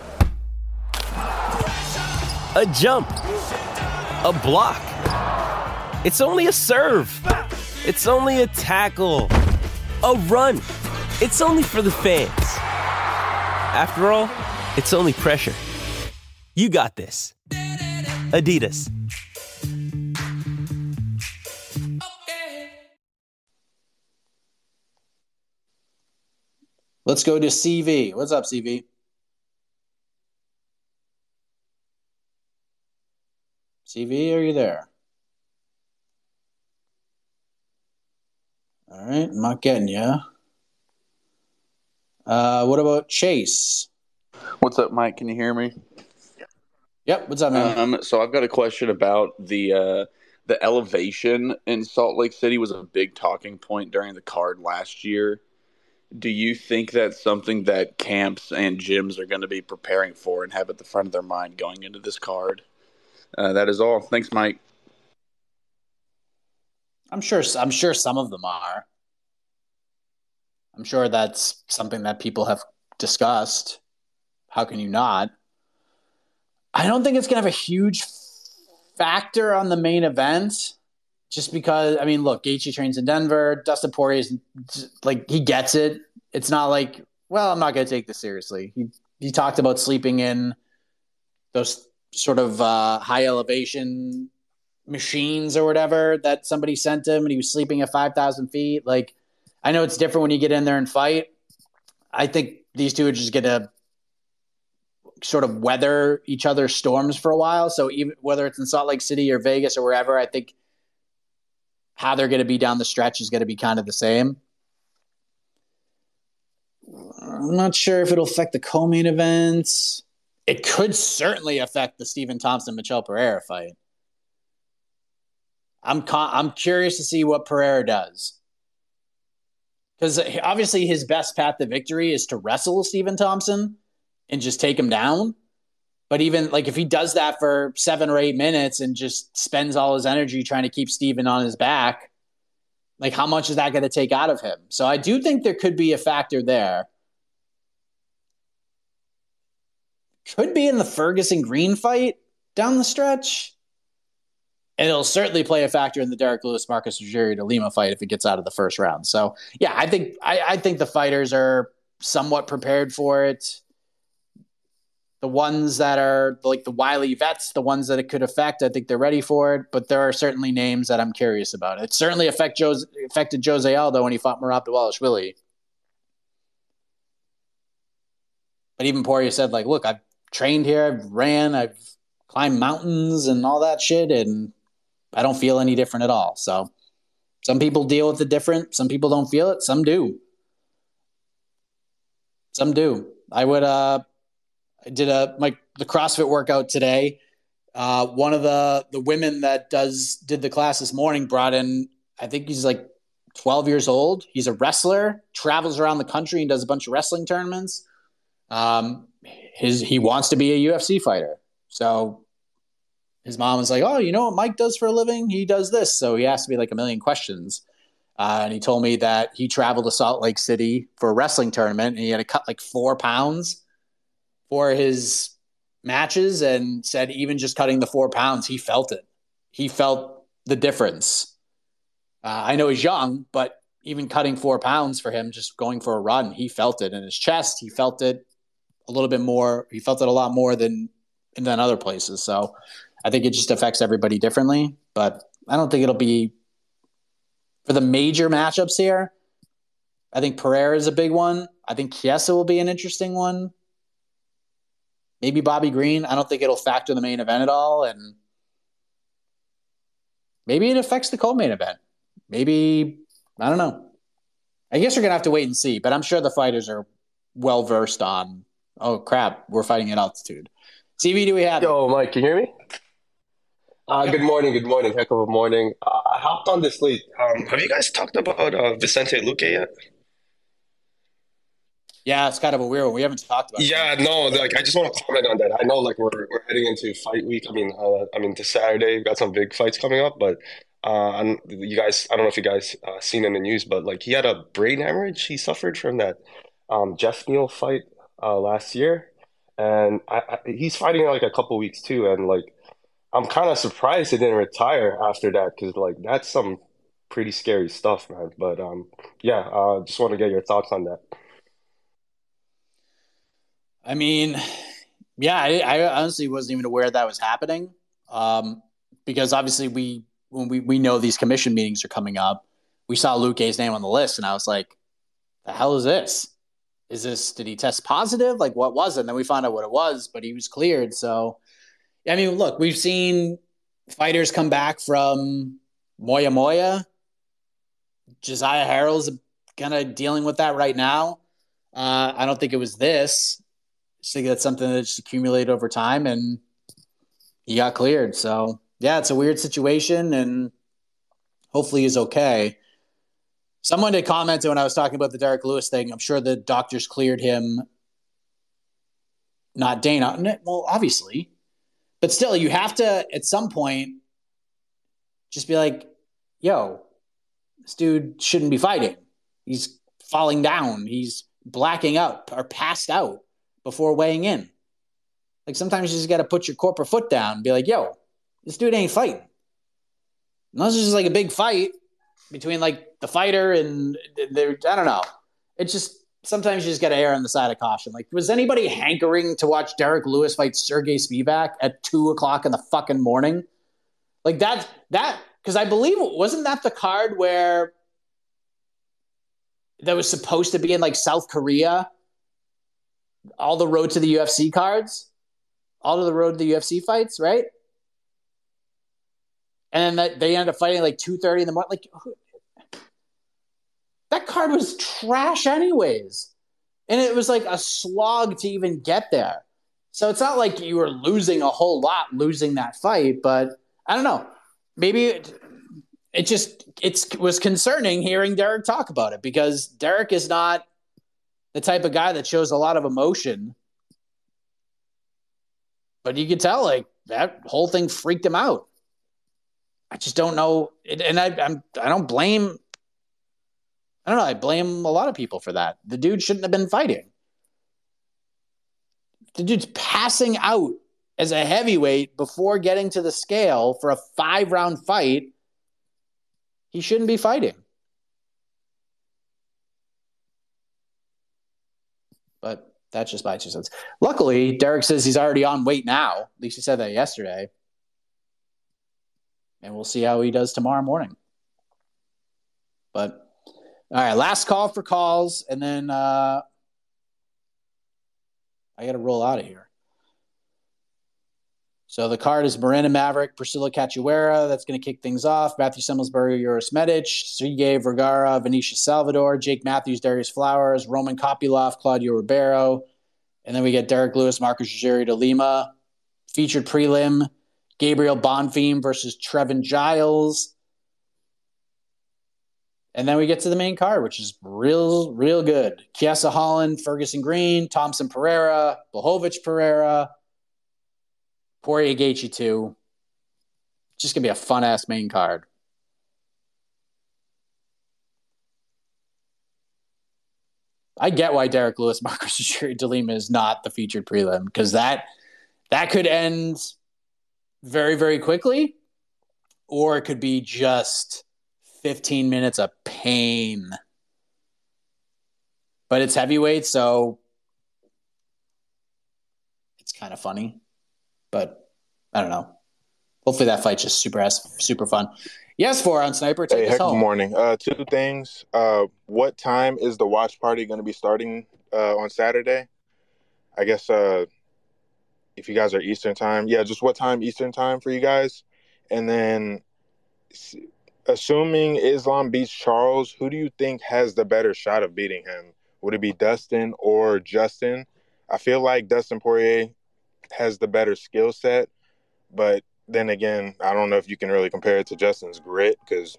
[SPEAKER 14] A jump. A block. It's only a serve. It's only a tackle. A run. It's only for the fans. After all, it's only pressure. You got this. Adidas.
[SPEAKER 3] Let's go to CV. What's up, CV? CV, are you there? All right, I'm not getting you. Uh, what about Chase?
[SPEAKER 9] What's up, Mike? Can you hear me?
[SPEAKER 3] Yep. What's up, man?
[SPEAKER 9] Um, so I've got a question about the uh, the elevation in Salt Lake City was a big talking point during the card last year. Do you think that's something that camps and gyms are going to be preparing for and have at the front of their mind going into this card? Uh, that is all. Thanks, Mike.
[SPEAKER 3] I'm sure. I'm sure some of them are. I'm sure that's something that people have discussed. How can you not? I don't think it's going to have a huge factor on the main event, just because. I mean, look, Gaethje trains in Denver. Dustin Poirier is like he gets it. It's not like, well, I'm not going to take this seriously. He he talked about sleeping in those sort of uh, high elevation machines or whatever that somebody sent him, and he was sleeping at five thousand feet. Like, I know it's different when you get in there and fight. I think these two are just going to sort of weather each other's storms for a while. So even whether it's in Salt Lake City or Vegas or wherever, I think how they're going to be down the stretch is going to be kind of the same. I'm not sure if it'll affect the co-main events. It could certainly affect the Stephen Thompson Michel Pereira fight. I'm con- I'm curious to see what Pereira does. Because obviously his best path to victory is to wrestle Stephen Thompson and just take him down. But even like if he does that for seven or eight minutes and just spends all his energy trying to keep Stephen on his back, like how much is that going to take out of him? So I do think there could be a factor there. Could be in the Ferguson Green fight down the stretch. And it'll certainly play a factor in the Derrick Lewis Marcos Rogerio de Lima fight if it gets out of the first round. So yeah, I think I, I think the fighters are somewhat prepared for it the ones that are like the wily vets, the ones that it could affect, I think they're ready for it. But there are certainly names that I'm curious about. It certainly affect Jose, affected Jose Aldo when he fought Merab Dvalishvili. But even Poirier said, like, look, I've trained here, I've ran, I've climbed mountains and all that shit, and I don't feel any different at all. So some people deal with it different. Some people don't feel it. Some do. Some do. I would uh I did a my the CrossFit workout today. Uh, one of the the women that does did the class this morning brought in. I think he's like 12 years old. He's a wrestler, travels around the country and does a bunch of wrestling tournaments. Um, his he wants to be a UFC fighter. So his mom was like, "Oh, you know what Mike does for a living? He does this." So he asked me like a million questions. Uh, and he told me that he traveled to Salt Lake City for a wrestling tournament and he had to cut like four pounds for his matches and said even just cutting the four pounds, he felt it. He felt the difference. Uh, I know he's young, but even cutting four pounds for him, just going for a run, he felt it in his chest. He felt it a little bit more. He felt it a lot more than than other places. So I think it just affects everybody differently. But I don't think it'll be for the major matchups here. I think Pereira is a big one. I think Chiesa will be an interesting one maybe Bobby Green. I don't think it'll factor the main event at all, and maybe it affects the co-main event. Maybe I don't know. I guess we're gonna have to wait and see, but I'm sure the fighters are well versed on. Oh crap, we're fighting at altitude. CV, do we have?
[SPEAKER 15] Yo, Mike, can you hear me? Uh, Good morning, good morning, heck of a morning. Uh, I hopped on this late. Um, have you guys talked about uh, Vicente Luque yet?
[SPEAKER 3] Yeah, it's kind of a weird one. We haven't talked about.
[SPEAKER 15] Yeah, no, like I just want to comment on that. I know, like we're we're heading into fight week. I mean, uh, I mean, this Saturday we've got some big fights coming up, but uh, and you guys, I don't know if you guys uh, seen in the news, but like he had a brain hemorrhage he suffered from that um, Geoff Neal fight uh, last year, and I, I, he's fighting like a couple weeks too, and like I'm kind of surprised he didn't retire after that because like that's some pretty scary stuff, man. But um, yeah, uh, just want to get your thoughts on that.
[SPEAKER 3] I mean, yeah, I, I, honestly wasn't even aware that was happening um, because obviously we when we we know these commission meetings are coming up, we saw Luke Luque's name on the list, and I was like, "The hell is this? Is this? Did he test positive? Like, what was it?" And then we found out what it was, but he was cleared. So, I mean, look, we've seen fighters come back from Moya Moya. Josiah Harrell's kind of dealing with that right now. Uh, I don't think it was this I think that's something that just accumulated over time, and he got cleared. So yeah, it's a weird situation, and hopefully he's okay. Someone did comment when I was talking about the Derrick Lewis thing. I'm sure the doctors cleared him, not Dana. Well, obviously, but still, you have to at some point just be like, "Yo, this dude shouldn't be fighting. He's falling down. He's blacking out or passed out before weighing in." Like sometimes you just got to put your corporate foot down and be like, "Yo, this dude ain't fighting." Unless it's just like a big fight between like the fighter and there. I don't know. It's just sometimes you just got to err on the side of caution. Like, was anybody hankering to watch Derrick Lewis fight Sergey Spivac at two o'clock in the fucking morning? Like that, that, because I believe wasn't that the card where that was supposed to be in like South Korea? All the road to the UFC cards, all to the road to the UFC fights, right? And then they end up fighting like two thirty in the morning. Like, that card was trash anyways. And it was like a slog to even get there. So it's not like you were losing a whole lot losing that fight, but I don't know. Maybe it, it just it was concerning hearing Derrick talk about it because Derrick is not the type of guy that shows a lot of emotion. But you could tell like that whole thing freaked him out. I just don't know, and I I'm I don't blame I don't know. I blame a lot of people for that. The dude shouldn't have been fighting. The dude's passing out as a heavyweight before getting to the scale for a five round fight. He shouldn't be fighting. But that's just my two cents. Luckily, Derrick says he's already on weight now. At least he said that yesterday. And we'll see how he does tomorrow morning. But all right, last call for calls, and then uh, I got to roll out of here. So the card is Miranda Maverick, Priscilla Cachoeira. That's going to kick things off. Matthew Semelsberger, Uros Medic, CJ Vergara, Vinicius Salvador, Jake Matthews, Darrius Flowers, Roman Kopylov, Claudio Ribeiro. And then we get Derrick Lewis, Marcos Rogério de Lima. Featured prelim, Gabriel Bonfim versus Trevin Giles. And then we get to the main card, which is real, real good. Chiesa Holland, Ferguson Green, Thompson Pereira, Blachowicz Pereira, Poirier Gaethje 2. Just to be a fun ass main card. I get why Derrick Lewis, (laughs) Marcos de Lima is not the featured prelim because that that could end very, very quickly, or it could be just 15 minutes of pain. But it's heavyweight, so it's kind of funny. But I don't know. Hopefully that fight's just super super fun. Yes, four on sniper. Take
[SPEAKER 16] hey, heck
[SPEAKER 3] home.
[SPEAKER 16] Good morning. Uh, two things. Uh, what time is the watch party going to be starting uh, on Saturday? I guess uh, if you guys are Eastern time, yeah, just what time Eastern time for you guys? And then assuming Islam beats Charles, who do you think has the better shot of beating him? Would it be Dustin or Justin? I feel like Dustin Poirier has the better skill set, but then again, I don't know if you can really compare it to Justin's grit because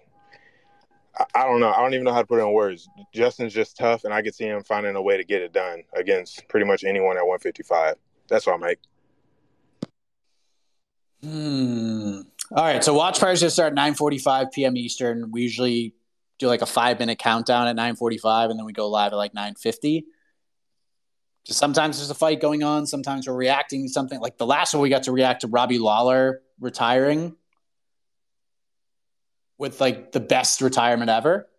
[SPEAKER 16] I, I, don't know. I don't even know how to put it in words. Justin's just tough, and I could see him finding a way to get it done against pretty much anyone at 155. That's what I'm like.
[SPEAKER 3] Hmm. All right, so watch parties just start at 9:45 p.m. Eastern. We usually do like a five minute countdown at 9:45, and then we go live at like 9:50. Just sometimes there's a fight going on. Sometimes we're reacting to something. Like the last one, we got to react to Robbie Lawler retiring with like the best retirement ever.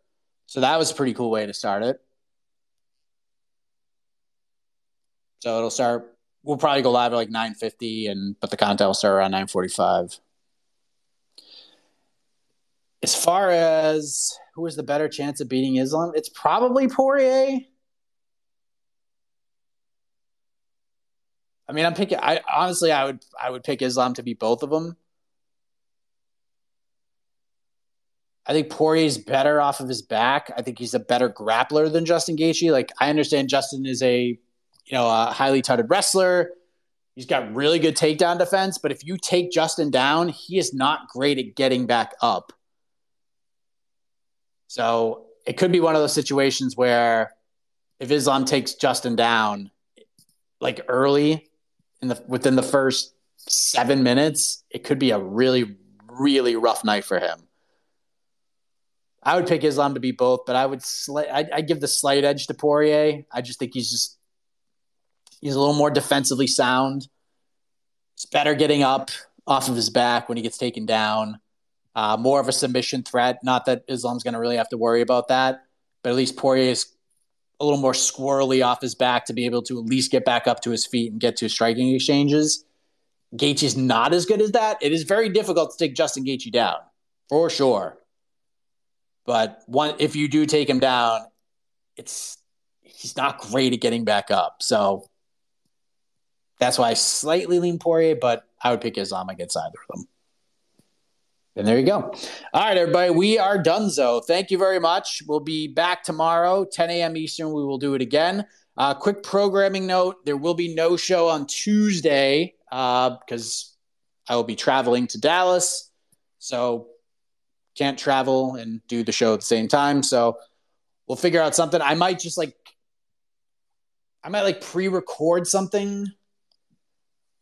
[SPEAKER 3] So that was a pretty cool way to start it. So it'll start. We'll probably go live at like 9:50, and but the content will start around 9:45. As far as who has the better chance of beating Islam, it's probably Poirier. I mean, I'm picking. I honestly, I would, I would pick Islam to beat both of them. I think Poirier's better off of his back. I think he's a better grappler than Justin Gaethje. Like, I understand Justin is a you know, a highly touted wrestler. He's got really good takedown defense, but if you take Justin down, he is not great at getting back up. So it could be one of those situations where if Islam takes Justin down like early in the within the first seven minutes, it could be a really, really rough night for him. I would pick Islam to be both, but I would sli- I'd, I'd give the slight edge to Poirier. I just think he's just he's a little more defensively sound. He's better getting up off of his back when he gets taken down. Uh, more of a submission threat. Not that Islam's going to really have to worry about that, but at least Poirier is a little more squirrely off his back to be able to at least get back up to his feet and get to striking exchanges. Gaethje's not as good as that. It is very difficult to take Justin Gaethje down, for sure. But one, if you do take him down, it's he's not great at getting back up. So that's why I slightly lean Poirier, but I would pick Islam against either of them. And there you go. All right, everybody, we are done. So thank you very much. We'll be back tomorrow, 10 a.m. Eastern. We will do it again. Uh, quick programming note there will be no show on Tuesday because uh, I will be traveling to Dallas. So can't travel and do the show at the same time. So we'll figure out something. I might just like, I might like pre record something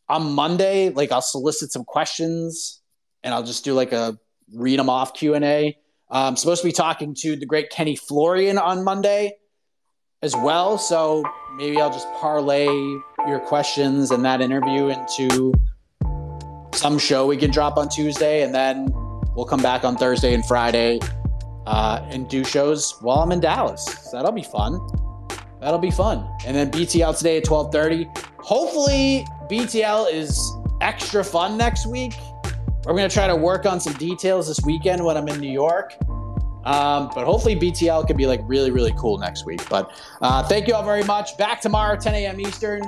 [SPEAKER 3] on Monday. Like I'll solicit some questions and I'll just do like a read them off Q and A. I'm supposed to be talking to the great Kenny Florian on Monday as well, so maybe I'll just parlay your questions and that interview into some show we can drop on Tuesday, and then we'll come back on Thursday and Friday uh, and do shows while I'm in Dallas. So that'll be fun. That'll be fun. And then BTL today at 12:30. Hopefully BTL is extra fun next week. We're going to try to work on some details this weekend when I'm in New York. Um, but hopefully BTL could be like really, really cool next week. But uh, thank you all very much. Back tomorrow, 10 a.m. Eastern.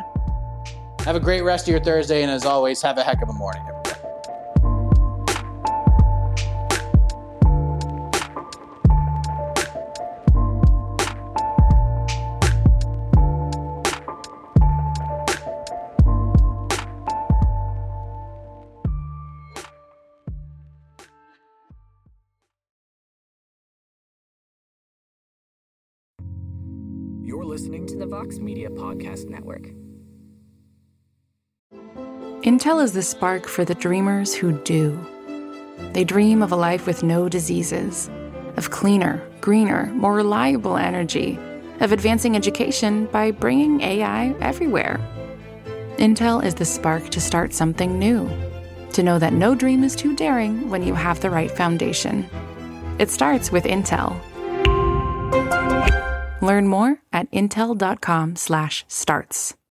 [SPEAKER 3] Have a great rest of your Thursday. And as always, have a heck of a morning, everybody.
[SPEAKER 2] To the Vox Media Podcast Network.
[SPEAKER 7] Intel is the spark for the dreamers who do. They dream of a life with no diseases, of cleaner, greener, more reliable energy, of advancing education by bringing AI everywhere. Intel is the spark to start something new, to know that no dream is too daring when you have the right foundation. It starts with Intel. Learn more at intel.com/starts.